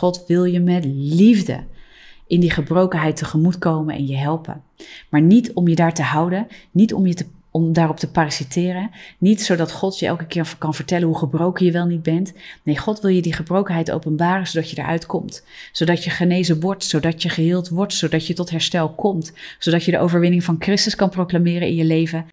God wil je met liefde in die gebrokenheid tegemoetkomen en je helpen. Maar niet om je daar te houden, niet om je te om daarop te parasiteren. Niet zodat God je elke keer kan vertellen hoe gebroken je wel niet bent. Nee, God wil je die gebrokenheid openbaren zodat je eruit komt. Zodat je genezen wordt, zodat je geheeld wordt, zodat je tot herstel komt. Zodat je de overwinning van Christus kan proclameren in je leven.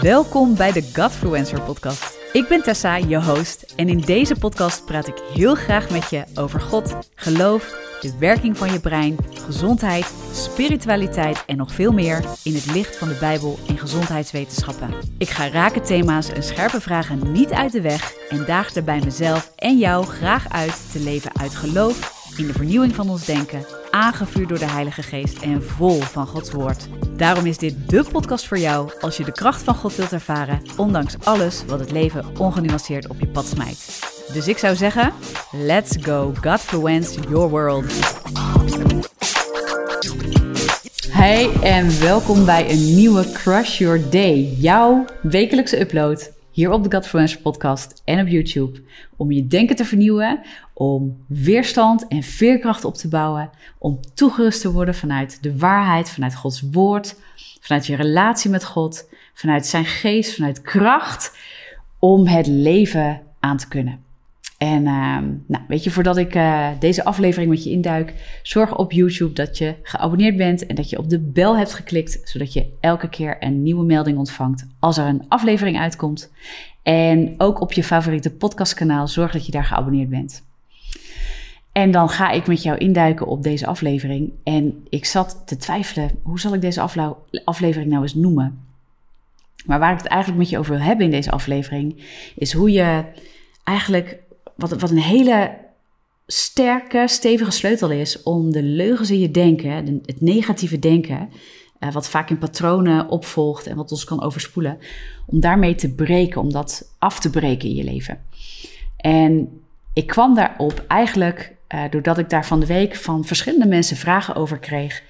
Welkom bij de Godfluencer podcast. Ik ben Tessa, je host, en in deze podcast praat ik heel graag met je over God, geloof, de werking van je brein, gezondheid, spiritualiteit en nog veel meer in het licht van de Bijbel en gezondheidswetenschappen. Ik ga rake thema's en scherpe vragen niet uit de weg en daag daarbij mezelf en jou graag uit te leven uit geloof in de vernieuwing van ons denken, aangevuurd door de Heilige Geest en vol van Gods Woord. Daarom is dit de podcast voor jou als je de kracht van God wilt ervaren, ondanks alles wat het leven ongenuanceerd op je pad smijt. Dus ik zou zeggen, let's go Godfluence your world. Hey en welkom bij een nieuwe Crush Your Day, jouw wekelijkse upload hier op de Godfluencer podcast en op YouTube. Om je denken te vernieuwen, om weerstand en veerkracht op te bouwen, om toegerust te worden vanuit de waarheid, vanuit Gods woord, vanuit je relatie met God, vanuit zijn geest, vanuit kracht, om het leven aan te kunnen. En uh, nou, weet je, voordat ik uh, deze aflevering met je induik, zorg op YouTube dat je geabonneerd bent en dat je op de bel hebt geklikt, zodat je elke keer een nieuwe melding ontvangt als er een aflevering uitkomt. En ook op je favoriete podcastkanaal zorg dat je daar geabonneerd bent. En dan ga ik met jou induiken op deze aflevering. En ik zat te twijfelen, hoe zal ik deze aflevering nou eens noemen? Maar waar ik het eigenlijk met je over wil hebben in deze aflevering, is hoe je eigenlijk wat, wat een hele sterke, stevige sleutel is om de leugens in je denken, het negatieve denken, uh, wat vaak in patronen opvolgt en wat ons kan overspoelen, om daarmee te breken, om dat af te breken in je leven. En ik kwam daarop eigenlijk uh, doordat ik daar van de week van verschillende mensen vragen over kreeg,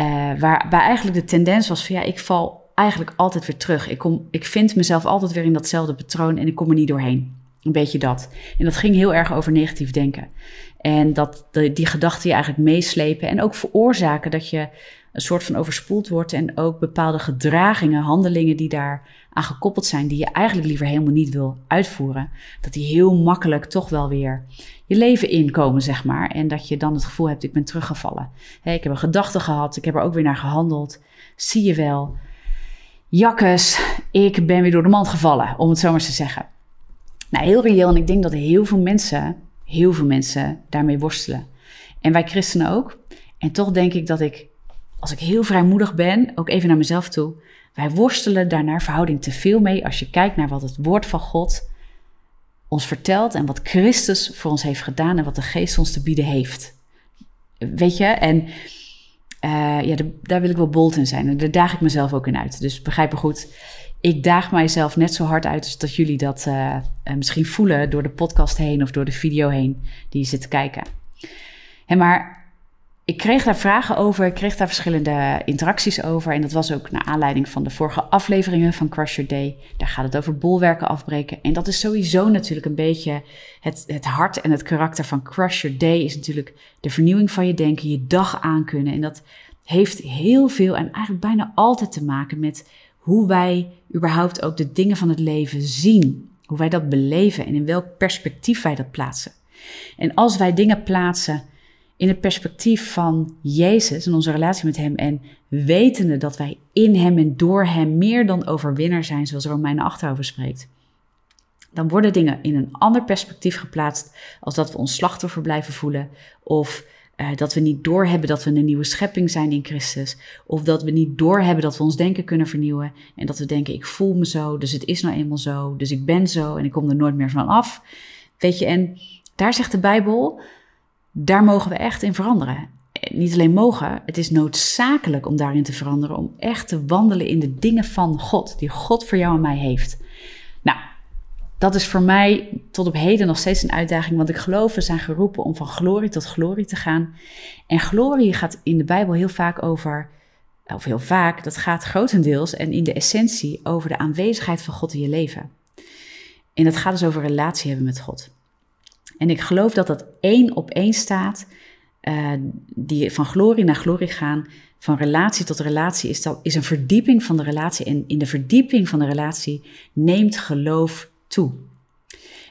uh, waarbij eigenlijk de tendens was van ja, ik val eigenlijk altijd weer terug. Ik, kom, ik vind mezelf altijd weer in datzelfde patroon en ik kom er niet doorheen. Een beetje dat. En dat ging heel erg over negatief denken. En dat die gedachten je eigenlijk meeslepen en ook veroorzaken dat je een soort van overspoeld wordt en ook bepaalde gedragingen, handelingen die daar aan gekoppeld zijn, die je eigenlijk liever helemaal niet wil uitvoeren, dat die heel makkelijk toch wel weer je leven inkomen, zeg maar. En dat je dan het gevoel hebt, ik ben teruggevallen. Ik heb een gedachte gehad, ik heb er ook weer naar gehandeld. Zie je wel. Jakkes, ik ben weer door de mand gevallen, om het zo maar te zeggen. Nou, heel reëel. En ik denk dat heel veel mensen, heel veel mensen daarmee worstelen. En wij christenen ook. En toch denk ik dat ik, als ik heel vrijmoedig ben, ook even naar mezelf toe, wij worstelen daar naar verhouding te veel mee als je kijkt naar wat het woord van God ons vertelt en wat Christus voor ons heeft gedaan en wat de geest ons te bieden heeft. Weet je? En uh, ja, daar wil ik wel bold in zijn. En daar daag ik mezelf ook in uit. Dus begrijp me goed ik daag mijzelf net zo hard uit als dat jullie dat uh, misschien voelen door de podcast heen of door de video heen die je zit te kijken. En maar ik kreeg daar vragen over, ik kreeg daar verschillende interacties over. En dat was ook naar aanleiding van de vorige afleveringen van Crush Your Day. Daar gaat het over bolwerken afbreken. En dat is sowieso natuurlijk een beetje het, het hart en het karakter van Crush Your Day. Is natuurlijk de vernieuwing van je denken, je dag aankunnen. En dat heeft heel veel en eigenlijk bijna altijd te maken met hoe wij überhaupt ook de dingen van het leven zien. Hoe wij dat beleven en in welk perspectief wij dat plaatsen. En als wij dingen plaatsen in het perspectief van Jezus en onze relatie met Hem en wetende dat wij in Hem en door Hem meer dan overwinnaar zijn, zoals Romeinen 8 over spreekt, dan worden dingen in een ander perspectief geplaatst als dat we ons slachtoffer blijven voelen of uh, dat we niet doorhebben dat we een nieuwe schepping zijn in Christus. Of dat we niet doorhebben dat we ons denken kunnen vernieuwen. En dat we denken, ik voel me zo, dus het is nou eenmaal zo, dus ik ben zo en ik kom er nooit meer van af. Weet je, en daar zegt de Bijbel, daar mogen we echt in veranderen. Niet alleen mogen, het is noodzakelijk om daarin te veranderen, om echt te wandelen in de dingen van God, die God voor jou en mij heeft dat is voor mij tot op heden nog steeds een uitdaging, want ik geloof we zijn geroepen om van glorie tot glorie te gaan. En glorie gaat in de Bijbel heel vaak over, of heel vaak, dat gaat grotendeels en in de essentie over de aanwezigheid van God in je leven. En dat gaat dus over relatie hebben met God. En ik geloof dat dat één op één staat, uh, die van glorie naar glorie gaan, van relatie tot relatie, is, dat, is een verdieping van de relatie. En in de verdieping van de relatie neemt geloof toe.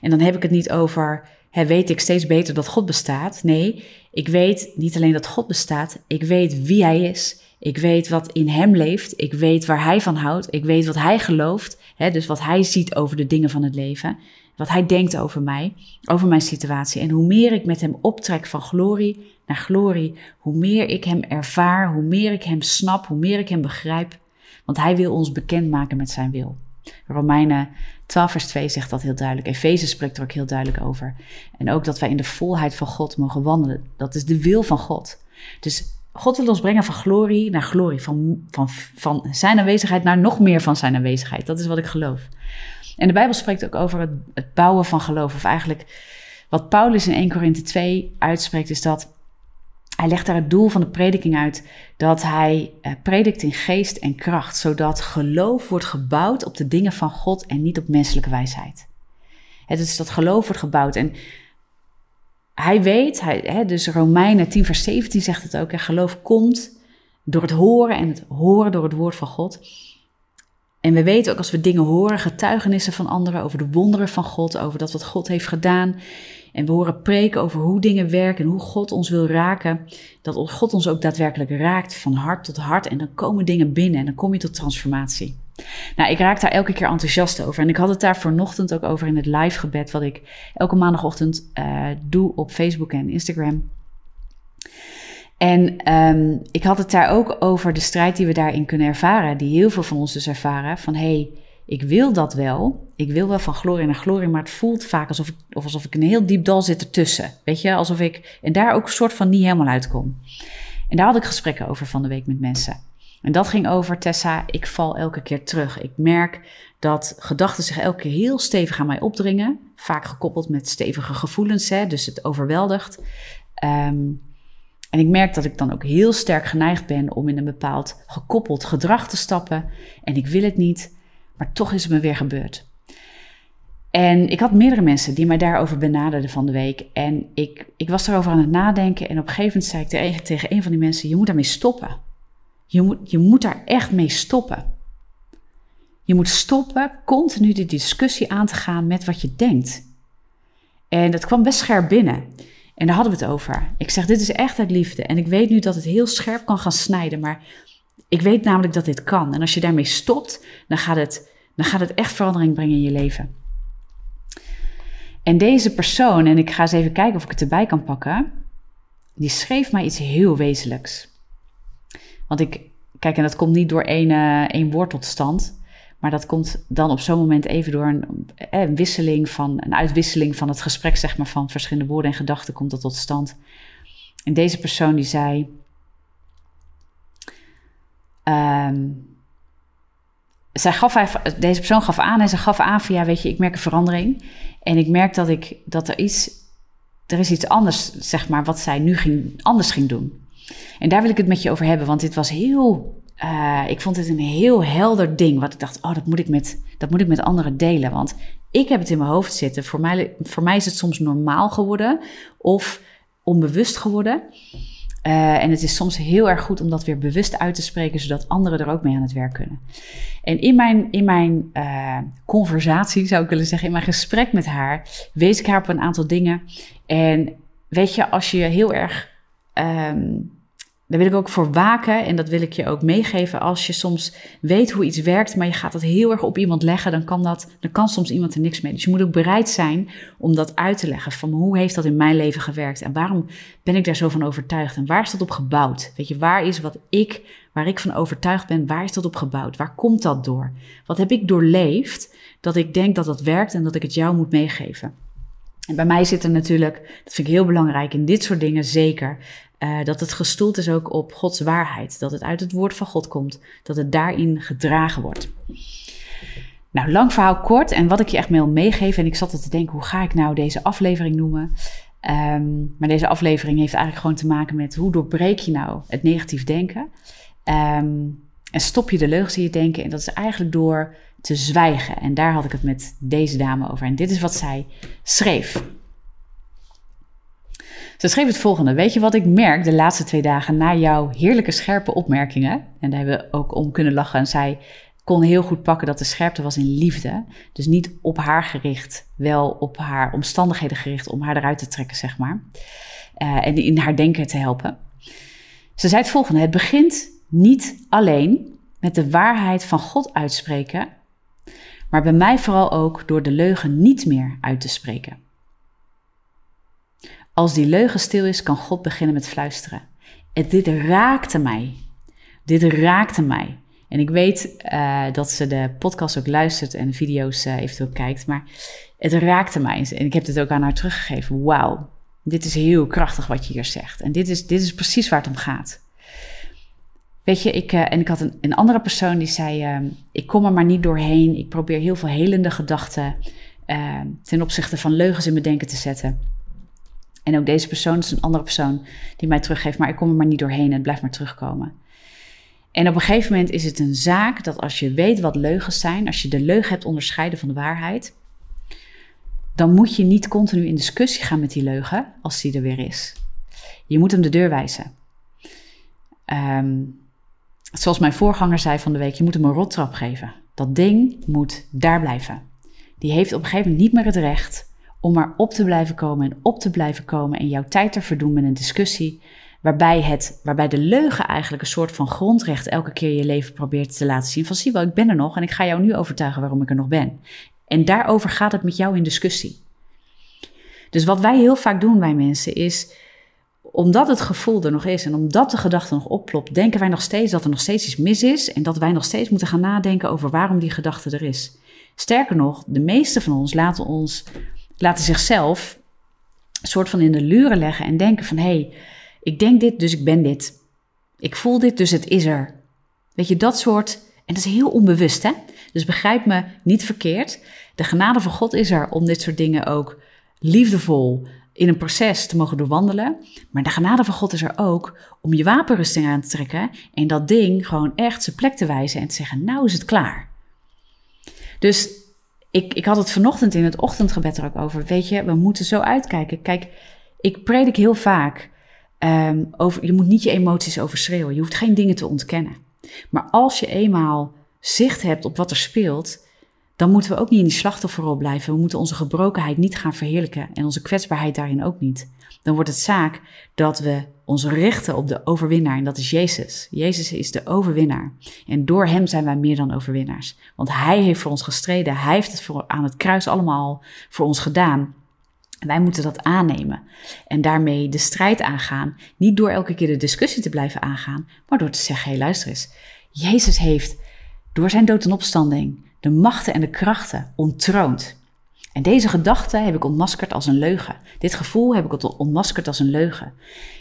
En dan heb ik het niet over, weet ik steeds beter dat God bestaat. Nee, ik weet niet alleen dat God bestaat, ik weet wie Hij is. Ik weet wat in Hem leeft. Ik weet waar Hij van houdt. Ik weet wat Hij gelooft. Hè, dus wat Hij ziet over de dingen van het leven. Wat Hij denkt over mij, over mijn situatie. En hoe meer ik met Hem optrek van glorie naar glorie, hoe meer ik Hem ervaar, hoe meer ik Hem snap, hoe meer ik Hem begrijp. Want Hij wil ons bekendmaken met Zijn wil. Romeinen 12 vers 2 zegt dat heel duidelijk. Efeze spreekt er ook heel duidelijk over. En ook dat wij in de volheid van God mogen wandelen. Dat is de wil van God. Dus God wil ons brengen van glorie naar glorie. Van, van, van zijn aanwezigheid naar nog meer van zijn aanwezigheid. Dat is wat ik geloof. En de Bijbel spreekt ook over het, het bouwen van geloof. Of eigenlijk wat Paulus in 1 Korinthe 2 uitspreekt, is dat hij legt daar het doel van de prediking uit dat hij eh, predikt in geest en kracht, zodat geloof wordt gebouwd op de dingen van God en niet op menselijke wijsheid. Het is dat geloof wordt gebouwd. En hij weet, hij, hè, dus Romeinen 10 vers 17 zegt het ook, geloof komt door het horen en het horen door het woord van God. En we weten ook als we dingen horen, getuigenissen van anderen over de wonderen van God, over dat wat God heeft gedaan. En we horen preken over hoe dingen werken en hoe God ons wil raken. Dat God ons ook daadwerkelijk raakt van hart tot hart. En dan komen dingen binnen en dan kom je tot transformatie. Nou, ik raak daar elke keer enthousiast over. En ik had het daar vanochtend ook over in het live gebed, wat ik elke maandagochtend uh, doe op Facebook en Instagram. En um, ik had het daar ook over de strijd die we daarin kunnen ervaren, die heel veel van ons dus ervaren. Van hé, hey, ik wil dat wel. Ik wil wel van glorie naar glorie, maar het voelt vaak alsof ik, of alsof ik een heel diep dal zit ertussen. Weet je, alsof ik en daar ook een soort van niet helemaal uitkom. En daar had ik gesprekken over van de week met mensen. En dat ging over Tessa, ik val elke keer terug. Ik merk dat gedachten zich elke keer heel stevig aan mij opdringen. Vaak gekoppeld met stevige gevoelens, hè, dus het overweldigt. Um, en ik merk dat ik dan ook heel sterk geneigd ben om in een bepaald gekoppeld gedrag te stappen. En ik wil het niet, maar toch is het me weer gebeurd. En ik had meerdere mensen die mij daarover benaderden van de week. En ik, ik was erover aan het nadenken. En op een gegeven moment zei ik tegen een van die mensen: Je moet daarmee stoppen. Je moet, je moet daar echt mee stoppen. Je moet stoppen continu die discussie aan te gaan met wat je denkt. En dat kwam best scherp binnen. En daar hadden we het over. Ik zeg, dit is echt uit liefde. En ik weet nu dat het heel scherp kan gaan snijden, maar ik weet namelijk dat dit kan. En als je daarmee stopt, dan gaat het, dan gaat het echt verandering brengen in je leven. En deze persoon, en ik ga eens even kijken of ik het erbij kan pakken, die schreef mij iets heel wezenlijks. Want ik, kijk, en dat komt niet door één, uh, één woord tot stand. Maar dat komt dan op zo'n moment even door een, eh, een, wisseling van, een uitwisseling van het gesprek, zeg maar, van verschillende woorden en gedachten komt dat tot stand. En deze persoon die zei, um, zij gaf, deze persoon gaf aan en ze gaf aan van, ja, weet je, ik merk een verandering. En ik merk dat, ik, dat er iets, er is iets anders, zeg maar, wat zij nu ging, anders ging doen. En daar wil ik het met je over hebben, want dit was heel uh, ik vond het een heel helder ding. Wat ik dacht, oh, dat moet ik, met, dat moet ik met anderen delen. Want ik heb het in mijn hoofd zitten. Voor mij, voor mij is het soms normaal geworden of onbewust geworden. Uh, en het is soms heel erg goed om dat weer bewust uit te spreken, zodat anderen er ook mee aan het werk kunnen. En in mijn, in mijn uh, conversatie, zou ik willen zeggen, in mijn gesprek met haar, wees ik haar op een aantal dingen. En weet je, als je heel erg um, daar wil ik ook voor waken en dat wil ik je ook meegeven. Als je soms weet hoe iets werkt, maar je gaat dat heel erg op iemand leggen, dan kan, dat, dan kan soms iemand er niks mee. Dus je moet ook bereid zijn om dat uit te leggen. Van hoe heeft dat in mijn leven gewerkt en waarom ben ik daar zo van overtuigd en waar is dat op gebouwd? Weet je, waar is wat ik, waar ik van overtuigd ben, waar is dat op gebouwd? Waar komt dat door? Wat heb ik doorleefd dat ik denk dat dat werkt en dat ik het jou moet meegeven? En bij mij zit er natuurlijk, dat vind ik heel belangrijk in dit soort dingen zeker, uh, dat het gestoeld is ook op Gods waarheid. Dat het uit het woord van God komt. Dat het daarin gedragen wordt. Nou, lang verhaal kort. En wat ik je echt wil meegeven. En ik zat te denken, hoe ga ik nou deze aflevering noemen? Um, maar deze aflevering heeft eigenlijk gewoon te maken met hoe doorbreek je nou het negatief denken? Um, en stop je de leugens in je denken? En dat is eigenlijk door te zwijgen. En daar had ik het met deze dame over. En dit is wat zij schreef. Ze schreef het volgende. Weet je wat ik merk de laatste twee dagen na jouw heerlijke scherpe opmerkingen? En daar hebben we ook om kunnen lachen. En zij kon heel goed pakken dat de scherpte was in liefde. Dus niet op haar gericht, wel op haar omstandigheden gericht om haar eruit te trekken, zeg maar. Uh, en in haar denken te helpen. Ze zei het volgende: Het begint niet alleen met de waarheid van God uitspreken, maar bij mij vooral ook door de leugen niet meer uit te spreken. Als die leugen stil is, kan God beginnen met fluisteren. En dit raakte mij. Dit raakte mij. En ik weet uh, dat ze de podcast ook luistert en video's uh, eventueel kijkt, maar het raakte mij. En ik heb het ook aan haar teruggegeven. Wauw, dit is heel krachtig wat je hier zegt. En dit is, dit is precies waar het om gaat. Weet je, ik, uh, en ik had een, een, andere persoon die zei: Ik kom er maar niet doorheen. Ik probeer heel veel helende gedachten ten opzichte van leugens in mijn denken te zetten. En ook deze persoon is een andere persoon die mij teruggeeft, maar ik kom er maar niet doorheen en het blijft maar terugkomen. En op een gegeven moment is het een zaak dat als je weet wat leugens zijn, als je de leugen hebt onderscheiden van de waarheid, dan moet je niet continu in discussie gaan met die leugen als die er weer is. Je moet hem de deur wijzen. Um, zoals mijn voorganger zei van de week, je moet hem een rottrap geven. Dat ding moet daar blijven. Die heeft op een gegeven moment niet meer het recht om maar op te blijven komen en op te blijven komen en jouw tijd te verdoen met een discussie waarbij, het, waarbij de leugen eigenlijk een soort van grondrecht elke keer je leven probeert te laten zien van zie wel, ik ben er nog en ik ga jou nu overtuigen waarom ik er nog ben. En daarover gaat het met jou in discussie. Dus wat wij heel vaak doen bij mensen is, omdat het gevoel er nog is en omdat de gedachte nog oplopt, denken wij nog steeds dat er nog steeds iets mis is en dat wij nog steeds moeten gaan nadenken over waarom die gedachte er is. Sterker nog, de meeste van ons laten ons laten zichzelf een soort van in de luren leggen en denken van hé, hey, ik denk dit, dus ik ben dit. Ik voel dit, dus het is er. Weet je, dat soort. En dat is heel onbewust, hè? Dus begrijp me niet verkeerd. De genade van God is er om dit soort dingen ook liefdevol in een proces te mogen doorwandelen. Maar de genade van God is er ook om je wapenrusting aan te trekken en dat ding gewoon echt zijn plek te wijzen en te zeggen: Nou is het klaar. Dus ik, ik had het vanochtend in het ochtendgebed er ook over. Weet je, we moeten zo uitkijken. Kijk, ik predik heel vaak um, over. Je moet niet je emoties overschreeuwen. Je hoeft geen dingen te ontkennen. Maar als je eenmaal zicht hebt op wat er speelt, dan moeten we ook niet in die slachtofferrol blijven. We moeten onze gebrokenheid niet gaan verheerlijken en onze kwetsbaarheid daarin ook niet. Dan wordt het zaak dat we ons richten op de overwinnaar en dat is Jezus. Jezus is de overwinnaar en door hem zijn wij meer dan overwinnaars. Want hij heeft voor ons gestreden, hij heeft het voor, aan het kruis allemaal voor ons gedaan. Wij moeten dat aannemen en daarmee de strijd aangaan. Niet door elke keer de discussie te blijven aangaan, maar door te zeggen: hé, hey, luister eens. Jezus heeft door zijn dood en opstanding de machten en de krachten ontroond. En deze gedachte heb ik ontmaskerd als een leugen. Dit gevoel heb ik ontmaskerd als een leugen.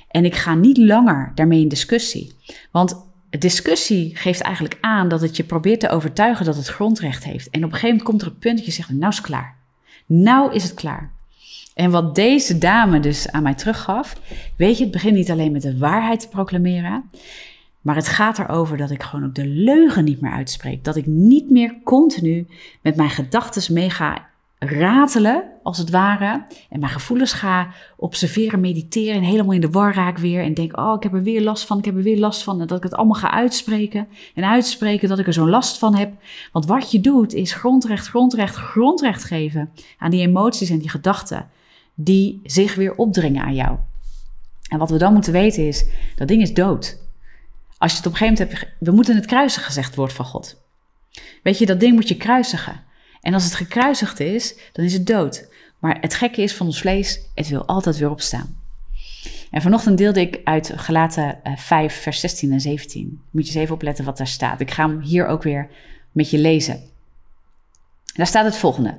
En ik ga niet langer daarmee in discussie. Want discussie geeft eigenlijk aan dat het je probeert te overtuigen dat het grondrecht heeft. En op een gegeven moment komt er een punt dat je zegt, nou is het klaar. Nou is het klaar. En wat deze dame dus aan mij teruggaf, weet je, het begint niet alleen met de waarheid te proclameren, maar het gaat erover dat ik gewoon ook de leugen niet meer uitspreek. Dat ik niet meer continu met mijn gedachten meega ratelen, als het ware. En mijn gevoelens ga observeren, mediteren en helemaal in de war raak weer. En denk, oh, ik heb er weer last van, ik heb er weer last van. En dat ik het allemaal ga uitspreken. En uitspreken dat ik er zo'n last van heb. Want wat je doet is grondrecht, grondrecht, grondrecht geven aan die emoties en die gedachten. Die zich weer opdringen aan jou. En wat we dan moeten weten is, dat ding is dood. Als je het op een gegeven moment hebt, we moeten het kruisigen, gezegd wordt van God. Weet je, dat ding moet je kruisigen. En als het gekruisigd is, dan is het dood. Maar het gekke is van ons vlees, het wil altijd weer opstaan. En vanochtend deelde ik uit Gelaten 5, eh, vers 16 en 17. Moet je eens even opletten wat daar staat. Ik ga hem hier ook weer met je lezen. Daar staat het volgende.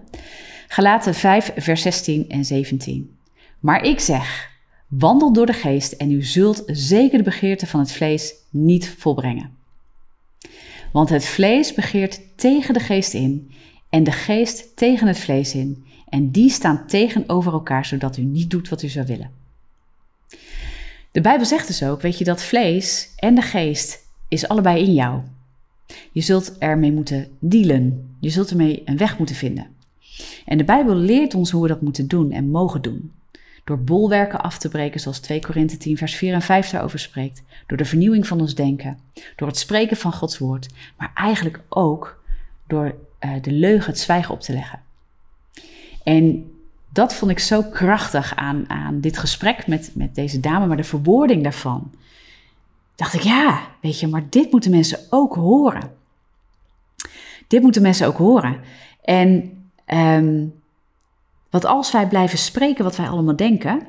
Gelaten 5, vers 16 en 17. Maar ik zeg, wandel door de geest en u zult zeker de begeerte van het vlees niet volbrengen. Want het vlees begeert tegen de geest in en de geest tegen het vlees in. En die staan tegenover elkaar, zodat u niet doet wat u zou willen. De Bijbel zegt dus ook, weet je, dat vlees en de geest is allebei in jou. Je zult ermee moeten dealen. Je zult ermee een weg moeten vinden. En de Bijbel leert ons hoe we dat moeten doen en mogen doen. Door bolwerken af te breken, zoals 2 Korinthe 10, vers 4 en 5 daarover spreekt. Door de vernieuwing van ons denken. Door het spreken van Gods woord. Maar eigenlijk ook door uh, de leugen, het zwijgen op te leggen. En dat vond ik zo krachtig aan, aan dit gesprek met, met deze dame, maar de verwoording daarvan. Dacht ik, ja, weet je, maar dit moeten mensen ook horen. Dit moeten mensen ook horen. En um, wat als wij blijven spreken wat wij allemaal denken,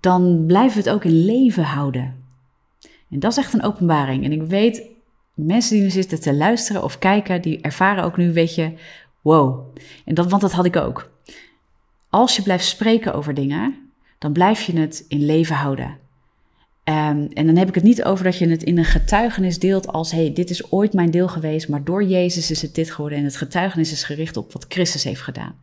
dan blijven we het ook in leven houden. En dat is echt een openbaring. En ik weet, mensen die nu zitten te luisteren of kijken, die ervaren ook nu, weet je, wow. En dat, want dat had ik ook. Als je blijft spreken over dingen, dan blijf je het in leven houden. Um, en dan heb ik het niet over dat je het in een getuigenis deelt als: hey, dit is ooit mijn deel geweest, maar door Jezus is het dit geworden. En het getuigenis is gericht op wat Christus heeft gedaan.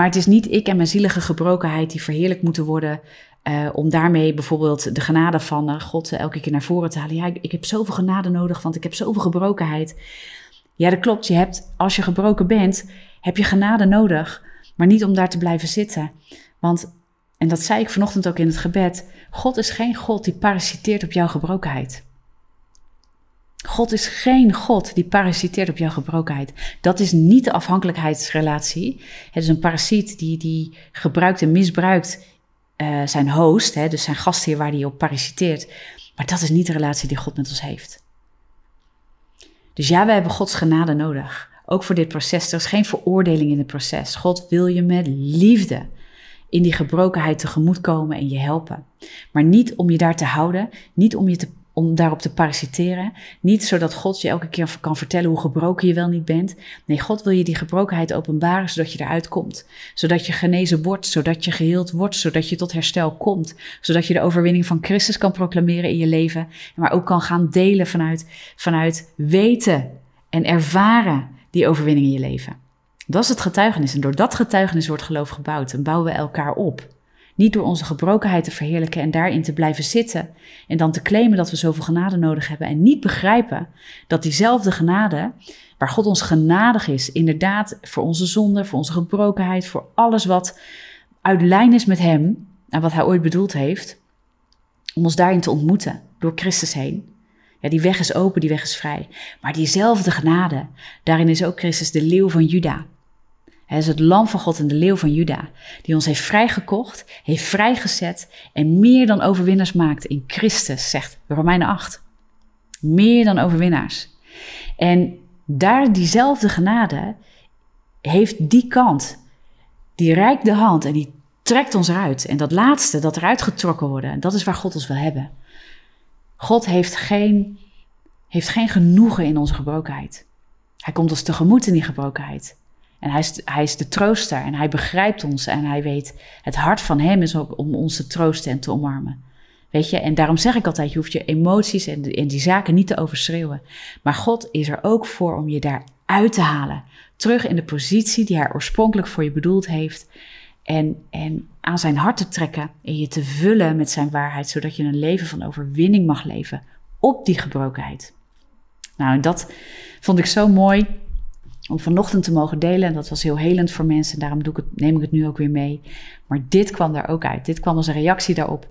Maar het is niet ik en mijn zielige gebrokenheid die verheerlijk moeten worden. Uh, om daarmee bijvoorbeeld de genade van uh, God elke keer naar voren te halen. Ja, ik, ik, heb zoveel genade nodig, want ik heb zoveel gebrokenheid. Ja, dat klopt. Je hebt, als je gebroken bent, heb je genade nodig. Maar niet om daar te blijven zitten. Want, en dat zei ik vanochtend ook in het gebed, God is geen God die parasiteert op jouw gebrokenheid. God is geen God die parasiteert op jouw gebrokenheid. Dat is niet de afhankelijkheidsrelatie. Het is een parasiet die, die gebruikt en misbruikt uh, zijn host, hè, dus zijn gastheer waar hij op parasiteert. Maar dat is niet de relatie die God met ons heeft. Dus ja, we hebben Gods genade nodig. Ook voor dit proces. Er is geen veroordeling in het proces. God wil je met liefde in die gebrokenheid tegemoetkomen en je helpen. Maar niet om je daar te houden, niet om je te om daarop te parasiteren. Niet zodat God je elke keer kan vertellen hoe gebroken je wel niet bent. Nee, God wil je die gebrokenheid openbaren zodat je eruit komt. Zodat je genezen wordt, zodat je geheeld wordt, zodat je tot herstel komt. Zodat je de overwinning van Christus kan proclameren in je leven. Maar ook kan gaan delen vanuit, vanuit weten en ervaren die overwinning in je leven. Dat is het getuigenis. En door dat getuigenis wordt geloof gebouwd en bouwen we elkaar op. Niet door onze gebrokenheid te verheerlijken en daarin te blijven zitten en dan te claimen dat we zoveel genade nodig hebben en niet begrijpen dat diezelfde genade, waar God ons genadig is, inderdaad voor onze zonde, voor onze gebrokenheid, voor alles wat uit lijn is met Hem en wat Hij ooit bedoeld heeft, om ons daarin te ontmoeten door Christus heen. Ja, die weg is open, die weg is vrij. Maar diezelfde genade, daarin is ook Christus de leeuw van Juda. Hij is het lam van God en de leeuw van Juda, die ons heeft vrijgekocht, heeft vrijgezet en meer dan overwinnaars maakt in Christus, zegt Romeinen 8. Meer dan overwinnaars. En daar diezelfde genade heeft die kant, die reikt de hand en die trekt ons eruit. En dat laatste, dat eruit getrokken worden, dat is waar God ons wil hebben. God heeft geen, heeft geen genoegen in onze gebrokenheid. Hij komt ons tegemoet in die gebrokenheid. En hij is, hij is de trooster en hij begrijpt ons en hij weet, het hart van hem is ook om ons te troosten en te omarmen. Weet je, en daarom zeg ik altijd, je hoeft je emoties en, die zaken niet te overschreeuwen. Maar God is er ook voor om je daar uit te halen. Terug in de positie die hij oorspronkelijk voor je bedoeld heeft. En, en aan zijn hart te trekken en je te vullen met zijn waarheid, zodat je een leven van overwinning mag leven op die gebrokenheid. Nou, en dat vond ik zo mooi om vanochtend te mogen delen. En dat was heel helend voor mensen. En daarom doe ik het, neem ik het nu ook weer mee. Maar dit kwam daar ook uit. Dit kwam als een reactie daarop.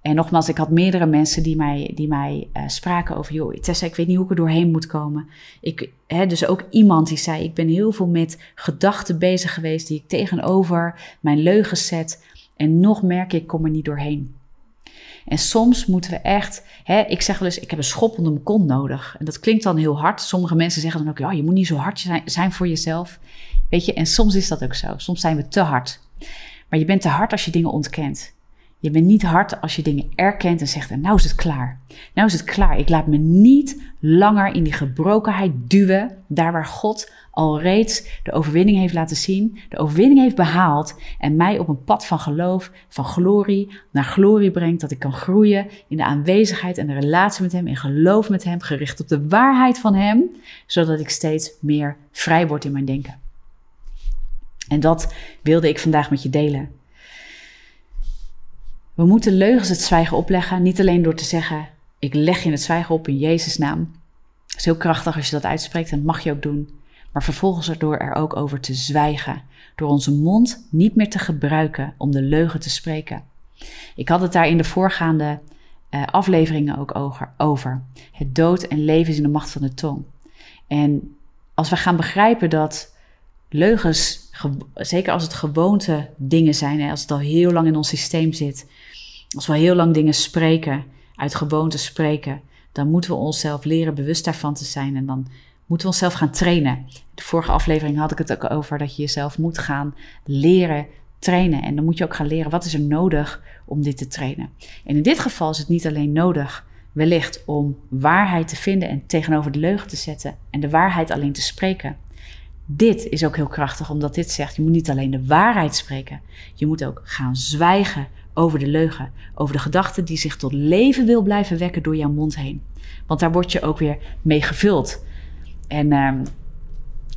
En nogmaals, ik had meerdere mensen die mij, die mij uh, spraken over... joh, Tessa, ik weet niet hoe ik er doorheen moet komen. Ik, hè, dus ook iemand die zei... ik ben heel veel met gedachten bezig geweest... die ik tegenover mijn leugens zet. En nog merk ik, ik kom er niet doorheen. En soms moeten we echt, hè, ik zeg wel eens, ik heb een schop onder kont nodig. En dat klinkt dan heel hard. Sommige mensen zeggen dan ook, ja, je moet niet zo hard zijn, voor jezelf. Weet je, en soms is dat ook zo. Soms zijn we te hard. Maar je bent te hard als je dingen ontkent. Je bent niet hard als je dingen erkent en zegt: nou is het klaar. Nou is het klaar. Ik laat me niet langer in die gebrokenheid duwen. Daar waar God al reeds de overwinning heeft laten zien, de overwinning heeft behaald en mij op een pad van geloof, van glorie naar glorie brengt. Dat ik kan groeien in de aanwezigheid en de relatie met Hem, in geloof met Hem, gericht op de waarheid van Hem, zodat ik steeds meer vrij word in mijn denken. En dat wilde ik vandaag met je delen. We moeten leugens het zwijgen opleggen, niet alleen door te zeggen: Ik leg je het zwijgen op in Jezus' naam. Dat is heel krachtig als je dat uitspreekt en dat mag je ook doen. Maar vervolgens door er ook over te zwijgen, door onze mond niet meer te gebruiken om de leugen te spreken. Ik had het daar in de voorgaande uh, afleveringen ook over. Het dood en leven is in de macht van de tong. En als we gaan begrijpen dat leugens, zeker als het gewoonte dingen zijn, als het al heel lang in ons systeem zit, als we heel lang dingen spreken, uit gewoonte spreken, dan moeten we onszelf leren bewust daarvan te zijn en dan moeten we onszelf gaan trainen. De vorige aflevering had ik het ook over dat je jezelf moet gaan leren trainen. En dan moet je ook gaan leren wat is er nodig om dit te trainen. En in dit geval is het niet alleen nodig, wellicht om waarheid te vinden en tegenover de leugen te zetten en de waarheid alleen te spreken. Dit is ook heel krachtig, omdat dit zegt: je moet niet alleen de waarheid spreken, je moet ook gaan zwijgen over de leugen, over de gedachte die zich tot leven wil blijven wekken door jouw mond heen. Want daar word je ook weer mee gevuld. En uh,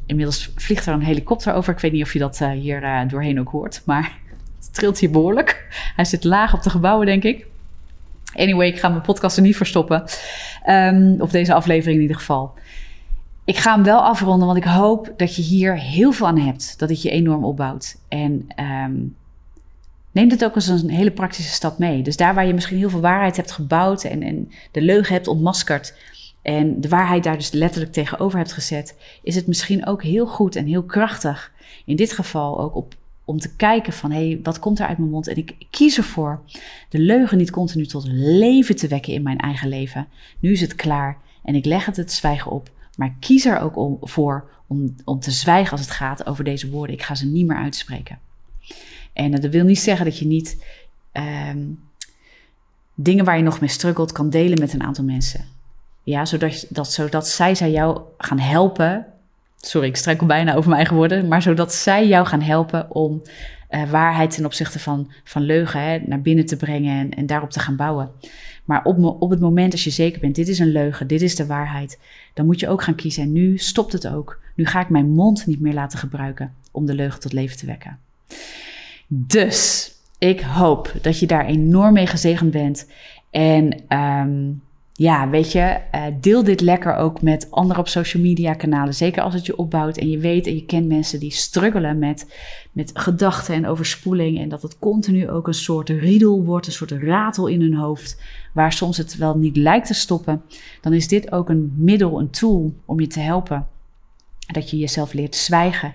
inmiddels vliegt er een helikopter over. Ik weet niet of je dat uh, hier uh, doorheen ook hoort, maar het trilt hier behoorlijk. Hij zit laag op de gebouwen, denk ik. Anyway, ik ga mijn podcast er niet verstoppen. Um, of deze aflevering in ieder geval. Ik ga hem wel afronden, want ik hoop dat je hier heel veel aan hebt. Dat het je enorm opbouwt. En um, neem dit ook als een hele praktische stap mee. Dus daar waar je misschien heel veel waarheid hebt gebouwd en, en de leugen hebt ontmaskerd. En de waarheid daar dus letterlijk tegenover hebt gezet, is het misschien ook heel goed en heel krachtig. In dit geval ook om te kijken van hé, hey, wat komt er uit mijn mond? En ik kies ervoor de leugen niet continu tot leven te wekken in mijn eigen leven. Nu is het klaar en ik leg het het zwijgen op. Maar kies er ook om, voor om, om te zwijgen als het gaat over deze woorden. Ik ga ze niet meer uitspreken. En dat wil niet zeggen dat je niet um, dingen waar je nog mee struggelt kan delen met een aantal mensen. Ja, zodat, dat, zodat zij, zij jou gaan helpen. Sorry, ik struikel bijna over mijn eigen woorden. Maar zodat zij jou gaan helpen om uh, waarheid ten opzichte van, van leugen hè, naar binnen te brengen en, en daarop te gaan bouwen. Maar op, op het moment als je zeker bent, dit is een leugen, dit is de waarheid, dan moet je ook gaan kiezen. En nu stopt het ook. Nu ga ik mijn mond niet meer laten gebruiken om de leugen tot leven te wekken. Dus ik hoop dat je daar enorm mee gezegend bent. En um, ja, weet je, uh, deel dit lekker ook met anderen op social media kanalen. Zeker als het je opbouwt en je weet en je kent mensen die struggelen met, met gedachten en overspoeling. En dat het continu ook een soort riedel wordt, een soort ratel in hun hoofd. Waar soms het wel niet lijkt te stoppen. Dan is dit ook een middel, een tool om je te helpen. Dat je jezelf leert zwijgen.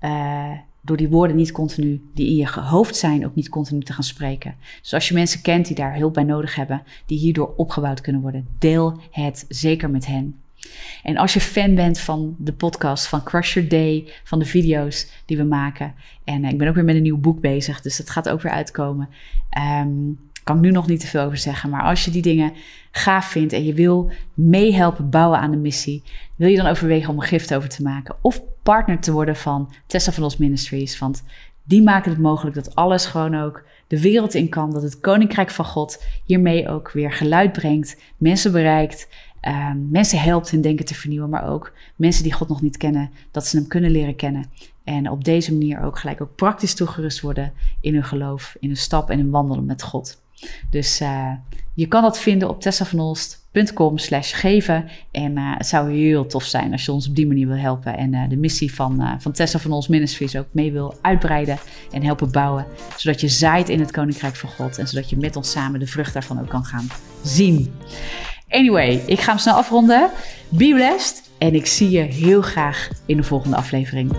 Uh, door die woorden niet continu, die in je hoofd zijn, ook niet continu te gaan spreken. Dus als je mensen kent die daar hulp bij nodig hebben, die hierdoor opgebouwd kunnen worden, deel het zeker met hen. En als je fan bent van de podcast, van Crush Your Day, van de video's die we maken. En ik ben ook weer met een nieuw boek bezig, dus dat gaat ook weer uitkomen. Um, kan ik nu nog niet te veel over zeggen. Maar als je die dingen gaaf vindt en je wil meehelpen bouwen aan de missie, wil je dan overwegen om een gift over te maken of partner te worden van Tessa van Os Ministries. Want die maken het mogelijk dat alles gewoon ook de wereld in kan. Dat het Koninkrijk van God hiermee ook weer geluid brengt, mensen bereikt, uh, mensen helpt hun denken te vernieuwen, maar ook mensen die God nog niet kennen, dat ze hem kunnen leren kennen. En op deze manier ook gelijk ook praktisch toegerust worden in hun geloof, in hun stap en in wandelen met God. Dus uh, je kan dat vinden op tessavanost.com slash geven. En uh, het zou heel tof zijn als je ons op die manier wil helpen. En uh, de missie van, van Tessa van ons Ministries ook mee wil uitbreiden en helpen bouwen. Zodat je zaait in het Koninkrijk van God. En zodat je met ons samen de vrucht daarvan ook kan gaan zien. Anyway, ik ga hem snel afronden. Be blessed. En ik zie je heel graag in de volgende aflevering.